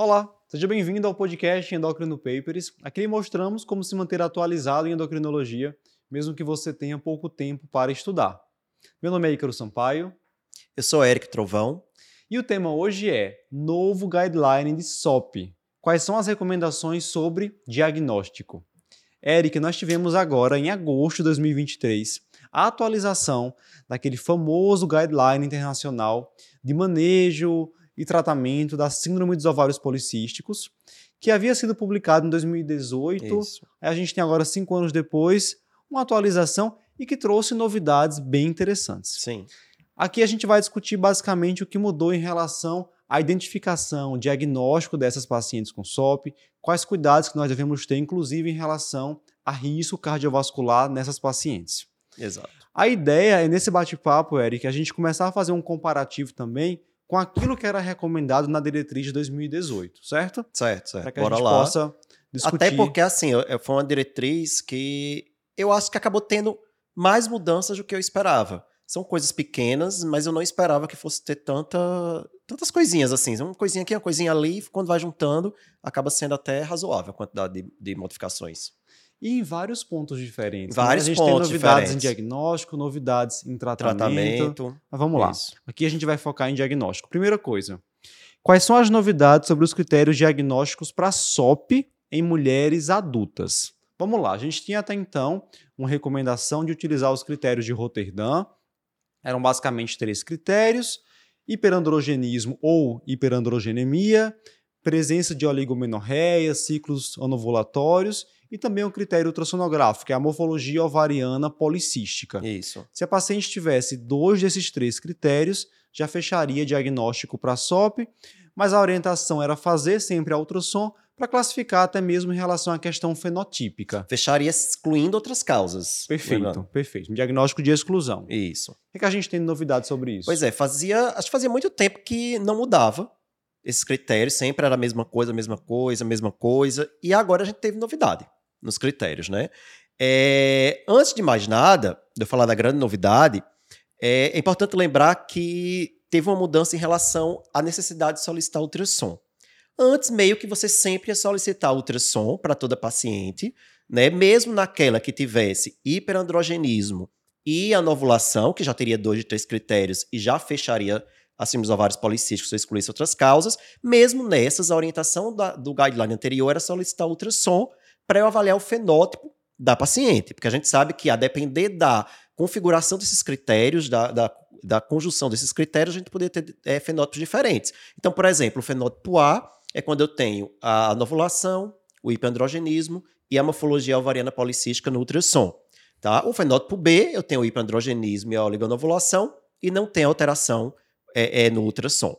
Olá, seja bem-vindo ao podcast Endocrino Papers. Aqui mostramos como se manter atualizado em endocrinologia, mesmo que você tenha pouco tempo para estudar. Meu nome é Ícaro Sampaio. Eu sou Eric Trovão. E o tema hoje é Novo Guideline de SOP. Quais são as recomendações sobre diagnóstico? Eric, nós tivemos agora, em agosto de 2023, a atualização daquele famoso guideline internacional de manejo e tratamento da síndrome dos ovários policísticos, que havia sido publicado em 2018. Isso. A gente tem agora, cinco anos depois, uma atualização e que trouxe novidades bem interessantes. Sim. Aqui a gente vai discutir basicamente o que mudou em relação à identificação, diagnóstico dessas pacientes com SOP, quais cuidados que nós devemos ter, inclusive em relação a risco cardiovascular nessas pacientes. Exato. A ideia é, nesse bate-papo, Eric, a gente começar a fazer um comparativo também com aquilo que era recomendado na diretriz de 2018, certo? Certo, certo. Para que Bora a gente lá. possa discutir. Até porque, assim, foi uma diretriz que eu acho que acabou tendo mais mudanças do que eu esperava. São coisas pequenas, mas eu não esperava que fosse ter tanta, tantas coisinhas assim. Uma coisinha aqui, uma coisinha ali, quando vai juntando, acaba sendo até razoável a quantidade de, de modificações e em vários pontos diferentes. Vários né? A gente pontos tem novidades diferentes. em diagnóstico, novidades em tratamento. tratamento. Mas vamos lá. Isso. Aqui a gente vai focar em diagnóstico. Primeira coisa, quais são as novidades sobre os critérios diagnósticos para SOP em mulheres adultas? Vamos lá, a gente tinha até então uma recomendação de utilizar os critérios de Rotterdam. Eram basicamente três critérios: hiperandrogenismo ou hiperandrogenemia, presença de oligomenorreia, ciclos anovulatórios e também o critério ultrassonográfico, que é a morfologia ovariana policística. Isso. Se a paciente tivesse dois desses três critérios, já fecharia diagnóstico para SOP, mas a orientação era fazer sempre a ultrassom para classificar até mesmo em relação à questão fenotípica. Fecharia excluindo outras causas. Perfeito, lembrando. perfeito. Um diagnóstico de exclusão. Isso. O que, que a gente tem de novidade sobre isso? Pois é, fazia, acho que fazia muito tempo que não mudava esses critérios, sempre era a mesma coisa, a mesma coisa, a mesma coisa, e agora a gente teve novidade nos critérios, né? É, antes de mais nada, de eu falar da grande novidade, é, é, importante lembrar que teve uma mudança em relação à necessidade de solicitar ultrassom. Antes, meio que você sempre ia solicitar ultrassom para toda paciente, né? Mesmo naquela que tivesse hiperandrogenismo e anovulação, que já teria dois de três critérios e já fecharia acima dos ovários policísticos se excluísse outras causas, mesmo nessas, a orientação da, do guideline anterior era solicitar ultrassom para eu avaliar o fenótipo da paciente, porque a gente sabe que a depender da configuração desses critérios, da, da, da conjunção desses critérios, a gente poderia ter é, fenótipos diferentes. Então, por exemplo, o fenótipo A é quando eu tenho a anovulação, o hiperandrogenismo e a morfologia ovariana policística no ultrassom. Tá? O fenótipo B, eu tenho o hiperandrogenismo e a oligonovulação e não tem alteração é, é, no ultrassom.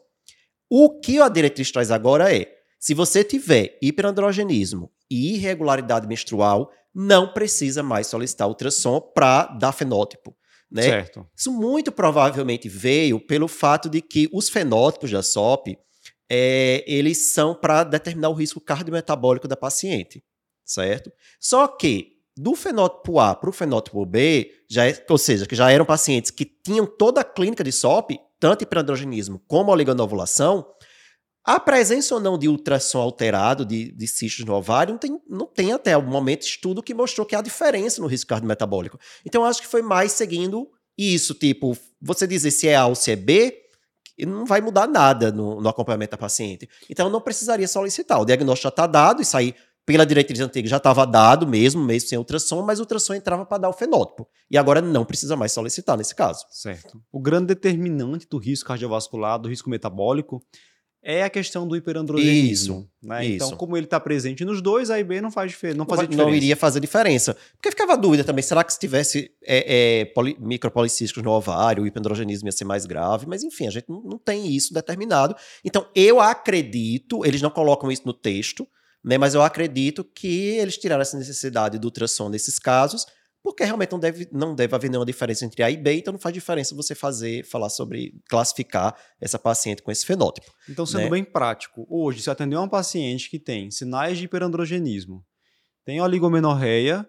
O que a diretriz traz agora é, se você tiver hiperandrogenismo e irregularidade menstrual, não precisa mais solicitar ultrassom para dar fenótipo. Né? Certo. Isso muito provavelmente veio pelo fato de que os fenótipos da SOP é, eles são para determinar o risco cardiometabólico da paciente, certo? Só que do fenótipo A para o fenótipo B, já é, ou seja, que já eram pacientes que tinham toda a clínica de SOP, tanto hiperandrogenismo como oligonovulação, a presença ou não de ultrassom alterado de, de cistos no ovário não tem, não tem até o momento estudo que mostrou que há diferença no risco cardiometabólico. Então, acho que foi mais seguindo isso, tipo, você dizer se é A ou se é B, não vai mudar nada no, no acompanhamento da paciente. Então, não precisaria solicitar. O diagnóstico já está dado, isso aí, pela diretriz antiga, já estava dado mesmo, mesmo sem ultrassom, mas o ultrassom entrava para dar o fenótipo. E agora não precisa mais solicitar nesse caso. Certo. O grande determinante do risco cardiovascular, do risco metabólico, é a questão do hiperandrogenismo. Isso, né? Então, como ele está presente nos dois, A e B não faz diferença. Não, faz diferença. não iria fazer diferença. Porque ficava a dúvida também, será que se tivesse é, é, poli, micropolicísticos no ovário, o hiperandrogenismo ia ser mais grave? Mas enfim, a gente não, não tem isso determinado. Então, eu acredito, eles não colocam isso no texto, né, mas eu acredito que eles tiraram essa necessidade do ultrassom nesses casos, porque realmente não deve, não deve haver nenhuma diferença entre A e B, então não faz diferença você fazer, falar sobre, classificar essa paciente com esse fenótipo. Então, sendo né? bem prático, hoje, se atender uma paciente que tem sinais de hiperandrogenismo, tem oligomenorreia,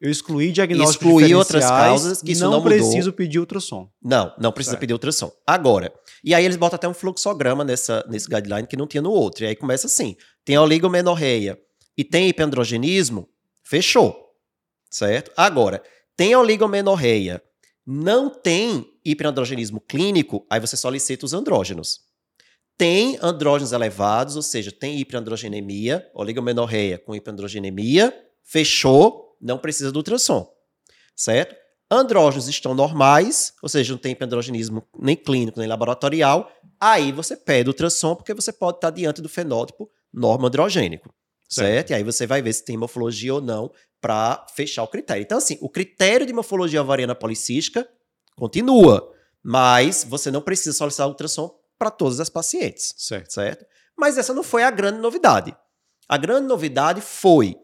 Eu excluí diagnósticos Excluí outras causas que isso não, não preciso pedir ultrassom. Não, não precisa Certo. pedir ultrassom. Agora, e aí eles botam até um fluxograma nessa, nesse guideline que não tinha no outro. E aí começa assim: tem oligomenorreia e tem hiperandrogenismo, fechou. Certo? Agora, tem oligomenorreia, não tem hiperandrogenismo clínico, aí você solicita os andrógenos. Tem andrógenos elevados, ou seja, tem hiperandrogenemia, oligomenorreia com hiperandrogenemia, fechou, não precisa do ultrassom. Certo? Andrógenos estão normais, ou seja, não tem hiperandrogenismo nem clínico nem laboratorial, aí você pede ultrassom porque você pode estar diante do fenótipo normoandrogênico. Certo. Certo? E aí você vai ver se tem morfologia ou não para fechar o critério. Então, assim, o critério de morfologia ovariana policística continua, mas você não precisa solicitar ultrassom para todas as pacientes Certo. certo? Mas essa não foi a grande novidade. A grande novidade foi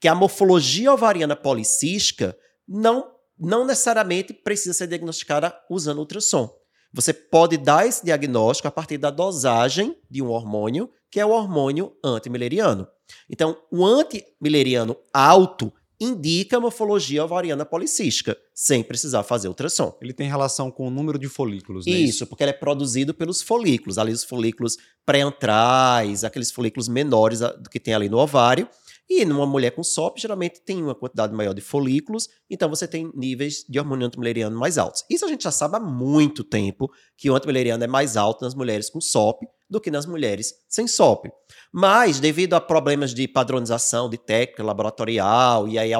que a morfologia ovariana policística não, não necessariamente precisa ser diagnosticada usando ultrassom. Você pode dar esse diagnóstico a partir da dosagem de um hormônio, que é o hormônio antimileriano. Então, o antimileriano alto indica morfologia ovariana policística, sem precisar fazer ultrassom. Ele tem relação com o número de folículos, né? Isso, porque ele é produzido pelos folículos, ali os folículos pré-antrais, aqueles folículos menores a- do que tem ali no ovário. E numa mulher com SOP, geralmente tem uma quantidade maior de folículos, então você tem níveis de hormônio antimileriano mais altos. Isso a gente já sabe há muito tempo, que o antimileriano é mais alto nas mulheres com SOP do que nas mulheres sem SOP. Mas, devido a problemas de padronização, de técnica laboratorial, e aí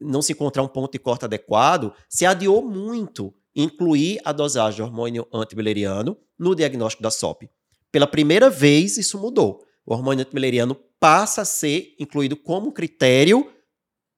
não se encontrar um ponto de corte adequado, se adiou muito incluir a dosagem de hormônio antimileriano no diagnóstico da SOP. Pela primeira vez, isso mudou. O hormônio antimileriano passa a ser incluído como critério,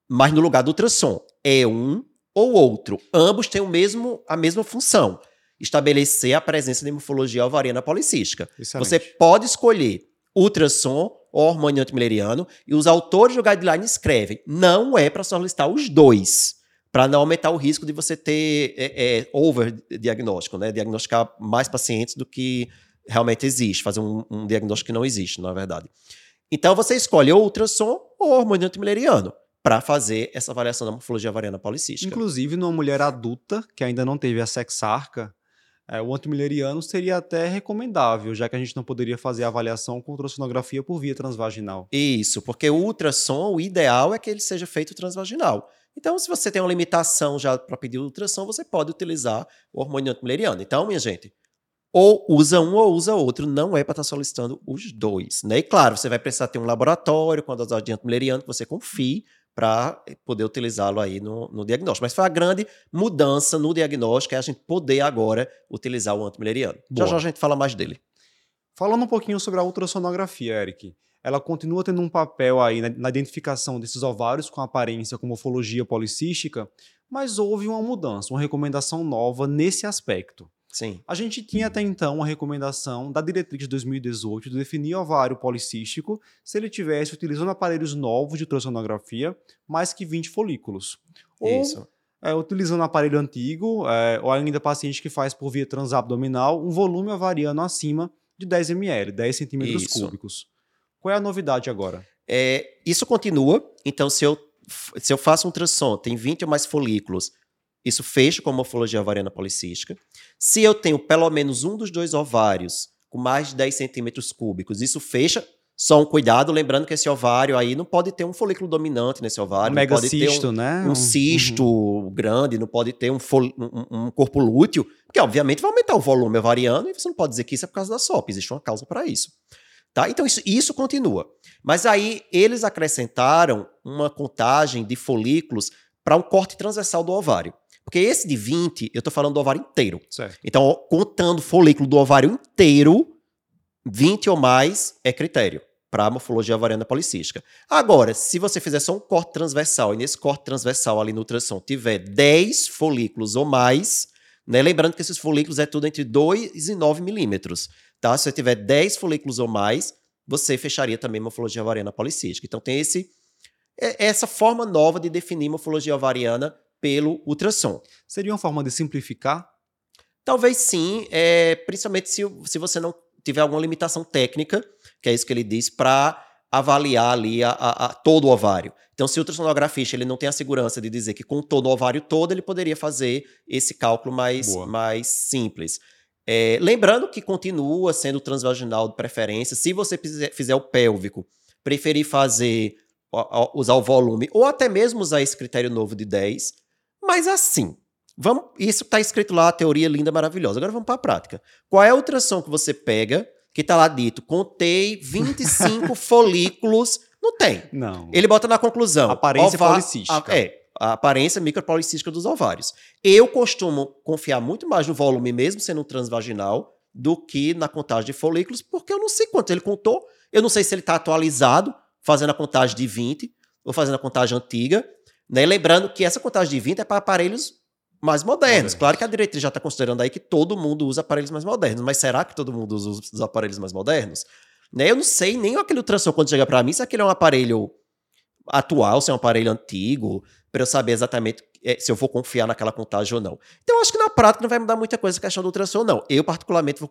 mas no lugar do ultrassom. É um ou outro. Ambos têm o mesmo, a mesma função. Estabelecer a presença de morfologia ovariana policística. Excelente. Você pode escolher ultrassom ou hormônio antimileriano e os autores do guideline escrevem, não é para solicitar os dois, para não aumentar o risco de você ter é, é, over-diagnóstico, né? Diagnosticar mais pacientes do que realmente existe, fazer um, um diagnóstico que não existe, na verdade. Então você escolhe ou ultrassom ou hormônio antimileriano para fazer essa avaliação da morfologia ovariana policística. Inclusive, numa mulher adulta que ainda não teve a sexarca, é, o antimileriano seria até recomendável, já que a gente não poderia fazer a avaliação com ultrassonografia por via transvaginal. Isso, porque o ultrassom, o ideal é que ele seja feito transvaginal. Então, se você tem uma limitação já para pedir ultrassom, você pode utilizar o hormônio antimileriano. Então, minha gente, ou usa um ou usa outro, não é para estar solicitando os dois. Né? E claro, você vai precisar ter um laboratório com a dosagem de antimileriano que você confie para poder utilizá-lo aí no, no diagnóstico. Mas foi a grande mudança no diagnóstico, é a gente poder agora utilizar o antimileriano. Já já a gente fala mais dele. Falando um pouquinho sobre a ultrassonografia, Eric, ela continua tendo um papel aí na, na identificação desses ovários com aparência com morfologia policística, mas houve uma mudança, uma recomendação nova nesse aspecto. Sim. A gente tinha até então uma recomendação da diretriz de 2018 de definir ovário policístico se ele tivesse utilizando aparelhos novos de ultrassonografia, mais que 20 folículos. Ou Isso. é, utilizando aparelho antigo, é, ou ainda paciente que faz por via transabdominal, um volume ovariano acima de 10 ml, 10 centímetros Isso. cúbicos. Qual é a novidade agora? É, isso continua. Então, se eu, se eu faço um ultrassom, tem 20 ou mais folículos, isso fecha com morfologia ovariana policística. Se eu tenho pelo menos um dos dois ovários com mais de 10 centímetros cúbicos, isso fecha. Só um cuidado, lembrando que esse ovário aí não pode ter um folículo dominante nesse ovário. Um não mega pode ter um- cisto, né? um cisto grande, não pode ter um, fol- um- um corpo lúteo, porque obviamente vai aumentar o volume ovariano e você não pode dizer que isso é por causa da SOP, existe uma causa para isso. Tá? Então isso, isso continua. Mas aí eles acrescentaram uma contagem de folículos para um corte transversal do ovário. Porque esse de 20, eu estou falando do ovário inteiro. Certo. Então, contando o folículo do ovário inteiro, 20 ou mais é critério para morfologia ovariana policística. Agora, se você fizer só um corte transversal e nesse corte transversal ali no ultrassom tiver 10 folículos ou mais, né, lembrando que esses folículos é tudo entre 2 e 9 milímetros, tá? Se você tiver 10 folículos ou mais, você fecharia também morfologia ovariana policística. Então tem esse é- essa forma nova de definir morfologia ovariana pelo ultrassom. Seria uma forma de simplificar? Talvez sim, é, principalmente se, se você não tiver alguma limitação técnica, que é isso que ele diz, para avaliar ali a, a, a todo o ovário. Então, se o ultrassonografista ele não tem a segurança de dizer que com todo o ovário todo, ele poderia fazer esse cálculo mais, mais simples. É, lembrando que continua sendo transvaginal de preferência. Se você fizer o pélvico, preferir fazer, usar o volume, ou até mesmo usar esse critério novo de 10. Mas assim, vamos, isso está escrito lá, a teoria linda, maravilhosa. Agora vamos para a prática. Qual é a ultrassom que você pega, que está lá dito, contei 25 folículos não tem. Não. Ele bota na conclusão. Aparência ova, policística. A, é, a aparência micropolicística dos ovários. Eu costumo confiar muito mais no volume, mesmo sendo transvaginal, do que na contagem de folículos, porque eu não sei quanto ele contou. Eu não sei se ele está atualizado, fazendo a contagem de 20, ou fazendo a contagem antiga. Né? Lembrando que essa contagem de 20 é para aparelhos mais modernos. Claro que a diretriz já está considerando aí que todo mundo usa aparelhos mais modernos, mas será que todo mundo usa os aparelhos mais modernos? Né? Eu não sei nem aquele ultrassom quando chega para mim se aquele é um aparelho atual, se é um aparelho antigo, para eu saber exatamente é, se eu vou confiar naquela contagem ou não. Então, eu acho que na prática não vai mudar muita coisa a questão do ultrassom, não. Eu, particularmente, vou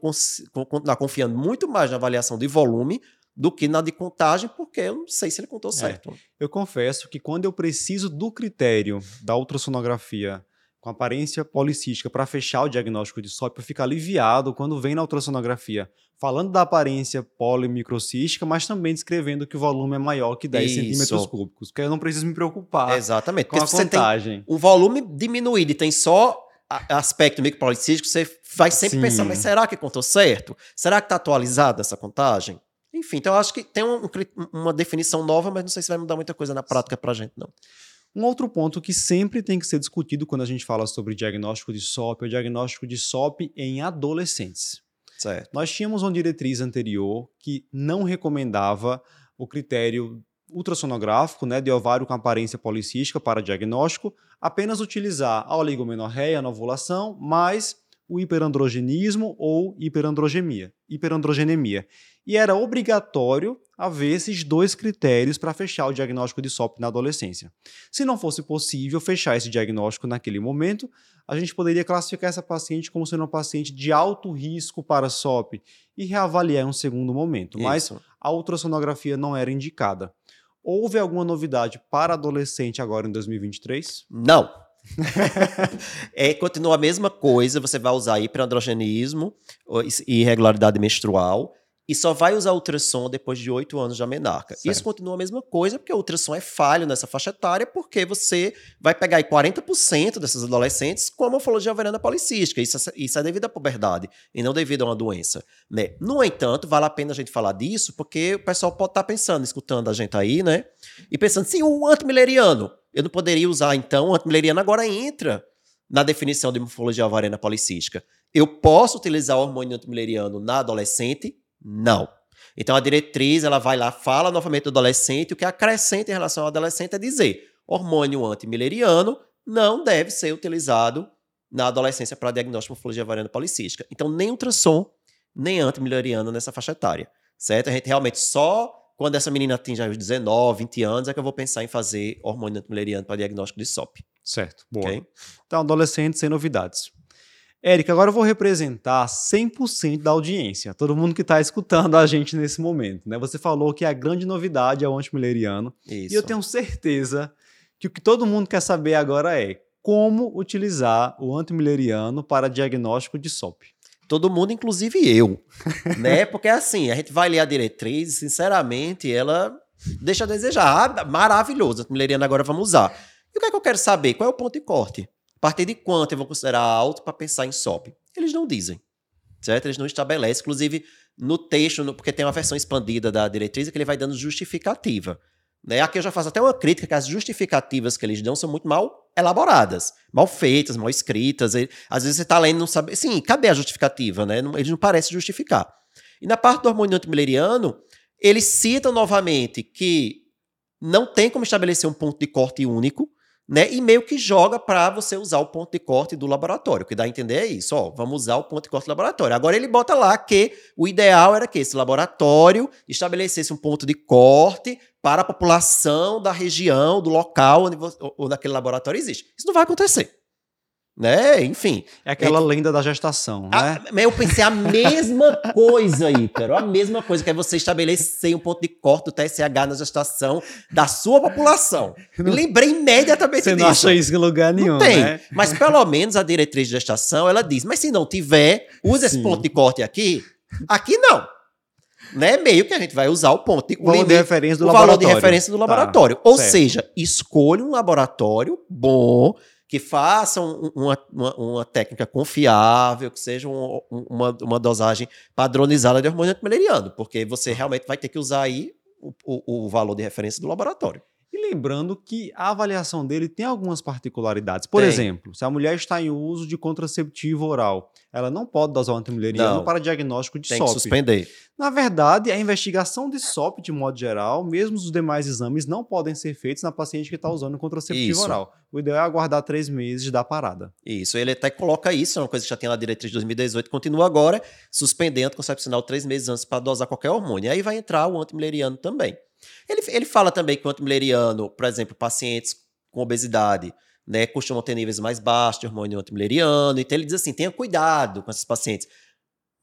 continuar confiando muito mais na avaliação de volume do que na de contagem, porque eu não sei se ele contou é. certo. Eu confesso que quando eu preciso do critério da ultrassonografia com aparência policística para fechar o diagnóstico de SOP, eu fico aliviado quando vem na ultrassonografia falando da aparência polimicrocística, mas também descrevendo que o volume é maior que 10 Isso. centímetros cúbicos, porque eu não preciso me preocupar Exatamente, com a você contagem. O volume diminuído e tem só aspecto micropolicístico, você vai sempre Sim. pensar, mas será que contou certo? Será que está atualizada essa contagem? Enfim, então eu acho que tem um, uma definição nova, mas não sei se vai mudar muita coisa na prática para a gente, não. Um outro ponto que sempre tem que ser discutido quando a gente fala sobre diagnóstico de SOP é o diagnóstico de SOP em adolescentes. Certo. Nós tínhamos uma diretriz anterior que não recomendava o critério ultrassonográfico né, de ovário com aparência policística para diagnóstico, apenas utilizar a oligomenorreia na ovulação, mais o hiperandrogenismo ou hiperandrogemia, hiperandrogenemia. E era obrigatório haver esses dois critérios para fechar o diagnóstico de SOP na adolescência. Se não fosse possível fechar esse diagnóstico naquele momento, a gente poderia classificar essa paciente como sendo uma paciente de alto risco para SOP e reavaliar em um segundo momento. Isso. Mas a ultrassonografia não era indicada. Houve alguma novidade para adolescente agora em 2023? Não. é, continua a mesma coisa, você vai usar hiperandrogenismo e irregularidade menstrual e só vai usar ultrassom depois de oito anos de amenarca. Certo. Isso continua a mesma coisa, porque o ultrassom é falho nessa faixa etária, porque você vai pegar aí 40% dessas adolescentes com a morfologia ovariana policística. Isso, é, isso é devido à puberdade e não devido a uma doença. Né? No entanto, vale a pena a gente falar disso, porque o pessoal pode estar tá pensando, escutando a gente aí, né? E pensando, sim, o antimileriano, eu não poderia usar, então, o antimileriano agora entra na definição de morfologia ovariana policística. Eu posso utilizar o hormônio antimileriano na adolescente? Não. Então a diretriz ela vai lá, fala novamente do adolescente, o que acrescenta em relação ao adolescente é dizer: hormônio antimileriano não deve ser utilizado na adolescência para diagnóstico de morfologia ovariana policística. Então nem ultrassom, nem antimileriano nessa faixa etária, certo? A gente realmente só quando essa menina atinge os 19, 20 anos é que eu vou pensar em fazer hormônio antimileriano para diagnóstico de SOP. Certo, boa. Okay? Então adolescente sem novidades. Érica, agora eu vou representar 100% da audiência, todo mundo que está escutando a gente nesse momento. Né? Você falou que a grande novidade é o antimileriano. Isso. E eu tenho certeza que o que todo mundo quer saber agora é como utilizar o antimileriano para diagnóstico de SOP. Todo mundo, inclusive eu. né? Porque assim, a gente vai ler a diretriz e, sinceramente, ela deixa a desejar. Ah, maravilhoso, antimileriano agora vamos usar. E o que é que eu quero saber? Qual é o ponto de corte? A partir de quanto eu vou considerar alto para pensar em SOP? Eles não dizem, certo? Eles não estabelecem. Inclusive, no texto, no, porque tem uma versão expandida da diretriz que ele vai dando justificativa. Né? Aqui eu já faço até uma crítica que as justificativas que eles dão são muito mal elaboradas, mal feitas, mal escritas. Às vezes você está lendo e não sabe. Sim, cadê a justificativa? Né? Não, eles não parecem justificar. E na parte do hormônio antimileriano, eles citam novamente que não tem como estabelecer um ponto de corte único, né? E meio que joga para você usar o ponto de corte do laboratório. O que dá a entender é isso, ó, vamos usar o ponto de corte do laboratório. Agora ele bota lá que o ideal era que esse laboratório estabelecesse um ponto de corte para a população da região, do local onde, onde aquele laboratório existe. Isso não vai acontecer. Né? Enfim. É aquela lenda da gestação, A- né? mas eu pensei a mesma coisa, Ícaro. A mesma coisa, que é você estabelecer um ponto de corte do TSH na gestação da sua população. Não- Lembrei imediatamente Você disso. não acha isso em lugar nenhum, Não tem. né? Mas pelo menos a diretriz de gestação, ela diz, mas se não tiver, usa esse Sim. ponto de corte aqui. Aqui não. Né? Meio que a gente vai usar o ponto de, O valor de referência do o laboratório. valor de referência do Tá, laboratório. Ou certo. seja, escolha um laboratório bom, que faça um- uma, uma, uma técnica confiável, que seja um- um- uma, uma dosagem padronizada de hormônio antimileriano, porque você realmente vai ter que usar aí o, o- o valor de referência do laboratório. E lembrando que a avaliação dele tem algumas particularidades. Por Tem. exemplo, se a mulher está em uso de contraceptivo oral, ela não pode dosar o antimileriano para diagnóstico de Tem que SOP. suspender. Na verdade, a investigação de SOP, de modo geral, mesmo os demais exames, não podem ser feitos na paciente que está usando o contraceptivo Isso. oral. O ideal é aguardar três meses da parada. Isso, ele até coloca isso, é uma coisa que já tem na diretriz de 2018, continua agora, suspendendo o concepcional três meses antes para dosar qualquer hormônio. Aí vai entrar o antimileriano também. Ele, ele fala também que o antimileriano, por exemplo, pacientes com obesidade, né, costumam ter níveis mais baixos de hormônio antimileriano, então ele diz assim, tenha cuidado com esses pacientes.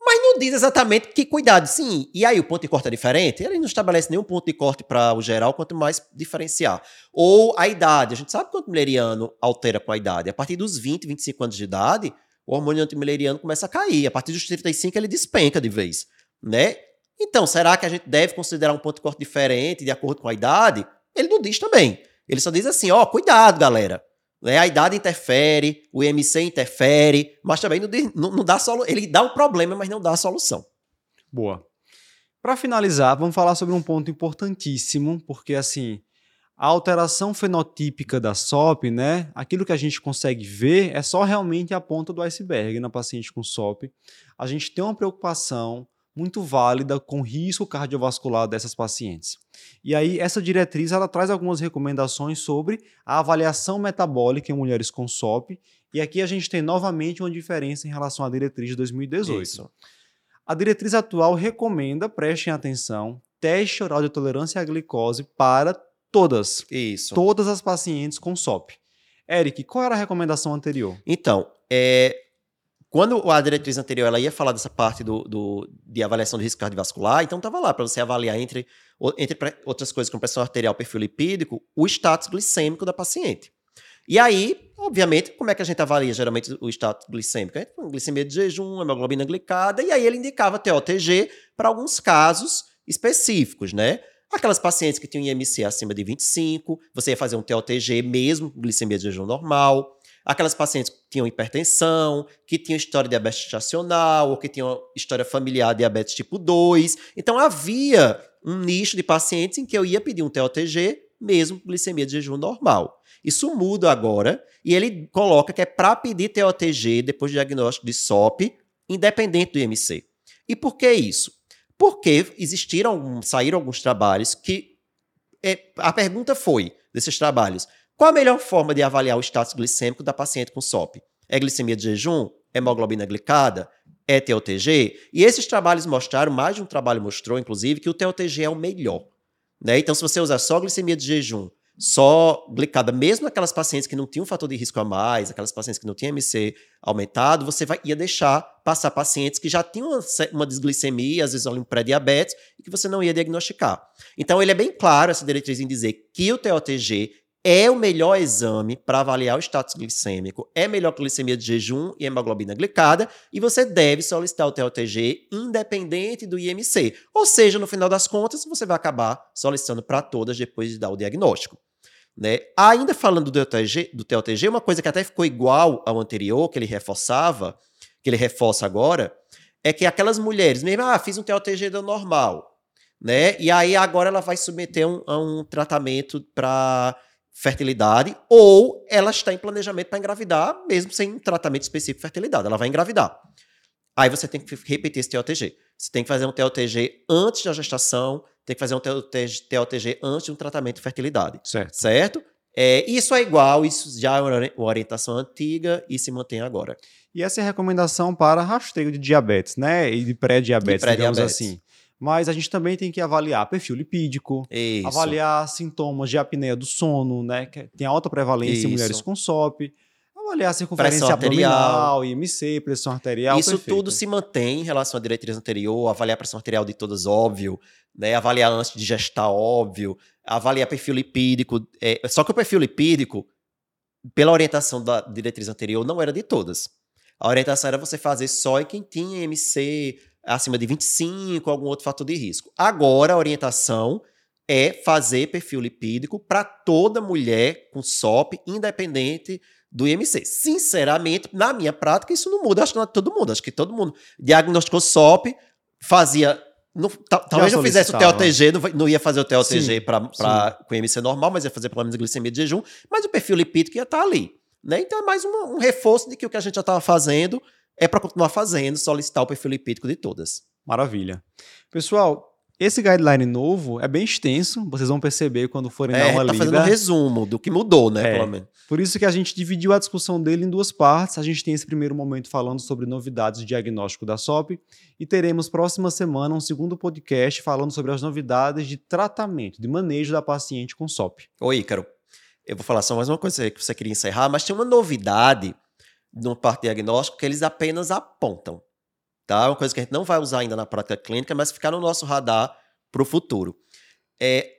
Mas não diz exatamente que cuidado, sim. E aí o ponto de corte é diferente? Ele não estabelece nenhum ponto de corte para o geral, quanto mais diferenciar. Ou a idade. A gente sabe que o antimileriano altera com a idade. A partir dos 20, 25 anos de idade, o hormônio antimileriano começa a cair. A partir dos 35, ele despenca de vez. Né? Então, será que a gente deve considerar um ponto de corte diferente de acordo com a idade? Ele não diz também. Ele só diz assim: ó, cuidado, galera. Né? A idade interfere, o IMC interfere, mas também não, diz- não- não dá solu Ele dá um problema, mas não dá a solução. Boa. Para finalizar, vamos falar sobre um ponto importantíssimo, porque assim, a alteração fenotípica da SOP, né? Aquilo que a gente consegue ver é só realmente a ponta do iceberg na paciente com SOP. A gente tem uma preocupação muito válida com risco cardiovascular dessas pacientes. E aí essa diretriz ela traz algumas recomendações sobre a avaliação metabólica em mulheres com SOP, e aqui a gente tem novamente uma diferença em relação à diretriz de 2018. Isso. A diretriz atual recomenda, prestem atenção, teste oral de tolerância à glicose para todas, Isso. todas as pacientes com SOP. Eric, qual era a recomendação anterior? Então, é, quando a diretriz anterior ela ia falar dessa parte do, do- de avaliação de risco cardiovascular, então estava lá para você avaliar entre, entre outras coisas como pressão arterial, perfil lipídico, o status glicêmico da paciente. E aí, obviamente, como é que a gente avalia geralmente o status glicêmico? Põe glicemia de jejum, hemoglobina glicada, e aí ele indicava TOTG para alguns casos específicos, né? Aquelas pacientes que tinham IMC acima de 25, você ia fazer um TOTG mesmo, glicemia de jejum normal. Aquelas pacientes que tinham hipertensão, que tinham história de diabetes gestacional, ou que tinham história familiar de diabetes tipo 2. Então havia um nicho de pacientes em que eu ia pedir um TOTG, mesmo com glicemia de jejum normal. Isso muda agora, e ele coloca que é para pedir TOTG depois do diagnóstico de SOP, independente do IMC. E por que isso? Porque existiram, saíram alguns trabalhos que é, a pergunta foi desses trabalhos: qual a melhor forma de avaliar o status glicêmico da paciente com SOP? É glicemia de jejum? Hemoglobina glicada? É TOTG? E esses trabalhos mostraram, mais de um trabalho mostrou, inclusive, que o TOTG é o melhor. Né? Então, se você usar só glicemia de jejum, só glicada, mesmo aquelas pacientes que não tinham fator de risco a mais, aquelas pacientes que não tinham MC aumentado, você vai, ia deixar passar pacientes que já tinham uma, uma desglicemia, às vezes um pré-diabetes, e que você não ia diagnosticar. Então, ele é bem claro, essa diretriz, em dizer que o TOTG é o melhor exame para avaliar o status glicêmico, é melhor que glicemia de jejum e hemoglobina glicada, e você deve solicitar o TOTG independente do IMC. Ou seja, no final das contas, você vai acabar solicitando para todas depois de dar o diagnóstico. Né? Ainda falando do TOTG, do TOTG, uma coisa que até ficou igual ao anterior, que ele reforçava, que ele reforça agora, é que aquelas mulheres, mesmo, ah, fiz um TOTG do normal, né? E aí agora ela vai submeter um, a um tratamento para fertilidade, ou ela está em planejamento para engravidar, mesmo sem tratamento específico de fertilidade. Ela vai engravidar. Aí você tem que repetir esse TOTG. Você tem que fazer um TOTG antes da gestação, tem que fazer um TOTG, antes de um tratamento de fertilidade. Certo. Certo? É, isso é igual, isso já é uma ori- uma orientação antiga e se mantém agora. E essa é a recomendação para rastreio de diabetes, né? E de pré-diabetes, pré-diabetes. digamos assim. Mas a gente também tem que avaliar perfil lipídico, Isso. avaliar sintomas de apneia do sono, né? Que tem alta prevalência Isso. em mulheres com SOP. avaliar a circunferência Pressão arterial. abdominal, IMC, pressão arterial. Isso perfeito. tudo se mantém em relação à diretriz anterior, avaliar a pressão arterial de todas, óbvio, né? avaliar antes de gestar, óbvio, avaliar perfil lipídico. é, só que o perfil lipídico, pela orientação da diretriz anterior, não era de todas. A orientação era você fazer só em quem tinha MC acima de 25, algum outro fator de risco. Agora, a orientação é fazer perfil lipídico para toda mulher com SOP, independente do IMC. Sinceramente, na minha prática, isso não muda. Acho que não é todo mundo. Acho que todo mundo diagnosticou SOP, fazia. não- ta- talvez não fizesse o. TOTG, não, não ia fazer o TOTG pra, pra, com IMC normal, mas ia fazer pelo menos glicemia de jejum, mas o perfil lipídico ia estar ali. Né? Então é mais uma- um reforço de que o que a gente já estava fazendo é para continuar fazendo, solicitar o perfil lipídico de todas. Maravilha. Pessoal, esse guideline novo é bem extenso, vocês vão perceber quando forem dar É, uma tá lida. fazendo um resumo do que mudou, né? É. Pelo menos. Por isso que a gente dividiu a discussão dele em duas partes. A gente tem esse primeiro momento falando sobre novidades de diagnóstico da SOP e teremos próxima semana um segundo podcast falando sobre as novidades de tratamento, de manejo da paciente com SOP. Ô, Ícaro, eu vou falar só mais uma coisa que você queria encerrar, mas tem uma novidade no parte diagnóstico que eles apenas apontam. Tá? Uma coisa que a gente não vai usar ainda na prática clínica, mas ficar no nosso radar para o futuro. É,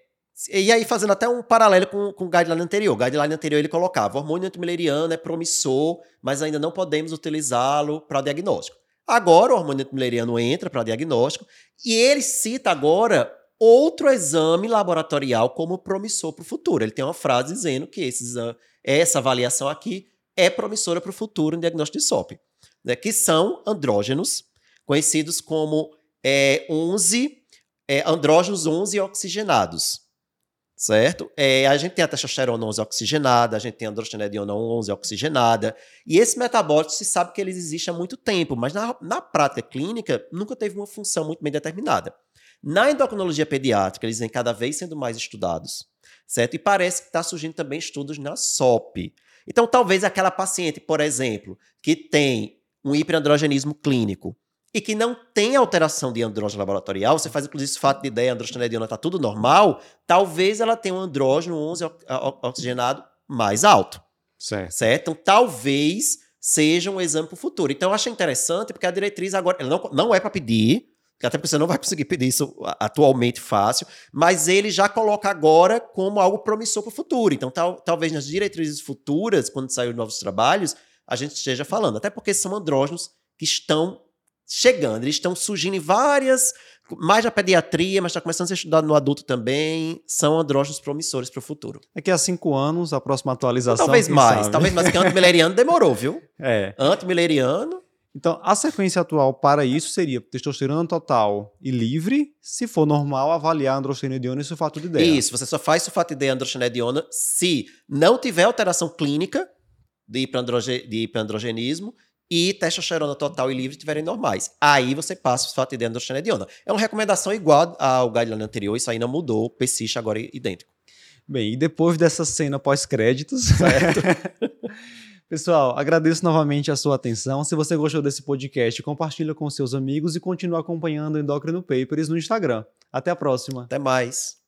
e aí, fazendo até um paralelo com, com o guideline anterior. O guideline anterior ele colocava: o hormônio antimileriano é promissor, mas ainda não podemos utilizá-lo para diagnóstico. Agora, o hormônio antimileriano entra para diagnóstico e ele cita agora outro exame laboratorial como promissor para o futuro. Ele tem uma frase dizendo que esse exame, essa avaliação aqui é promissora para o futuro em diagnóstico de SOP, né, que são andrógenos, conhecidos como é, 11, é, andrógenos 11 oxigenados, certo? É, a gente tem a testosterona 11 oxigenada, a gente tem a androstenediona 11 oxigenada, e esse metabólito se sabe que eles existem há muito tempo, mas na, na prática clínica nunca teve uma função muito bem determinada. Na endocrinologia pediátrica, eles vêm cada vez sendo mais estudados, certo? E parece que está surgindo também estudos na SOP. Então, talvez aquela paciente, por exemplo, que tem um hiperandrogenismo clínico e que não tem alteração de andrógeno laboratorial, você faz inclusive sulfato de ideia, androstenediona está tudo normal, talvez ela tenha um andrógeno 11 o- o- oxigenado mais alto Certo. certo? Então, talvez seja um exame para o futuro. Então, eu achei interessante, porque a diretriz agora não, não é para pedir, porque até porque você não vai conseguir pedir isso atualmente fácil, mas ele já coloca agora como algo promissor para o futuro. Então, tal- talvez nas diretrizes futuras, quando sair novos trabalhos, a gente esteja falando. Até porque são andrógenos que estão chegando, eles estão surgindo em várias, mais na pediatria, mas está começando a ser estudado no adulto também, são andrógenos promissores para o futuro. Daqui a cinco anos, a próxima atualização. Talvez mais, sabe? talvez mais, porque antimileriano demorou, viu? É. Antimileriano. Então, a sequência atual para isso seria testosterona total e livre. Se for normal, avaliar androstenediona e sulfato de ideia. Isso, você só faz sulfato de androstenediona se não tiver alteração clínica de, hiperandroge- de hiperandrogenismo e testosterona total e livre estiverem normais. Aí você passa sulfato de androstenediona. É uma recomendação igual ao guideline anterior, isso aí não mudou, persiste agora é idêntico. Bem, e depois dessa cena pós-créditos, pessoal, agradeço novamente a sua atenção. Se você gostou desse podcast, compartilha com seus amigos e continue acompanhando o Endocrino Papers no Instagram. Até a próxima. Até mais.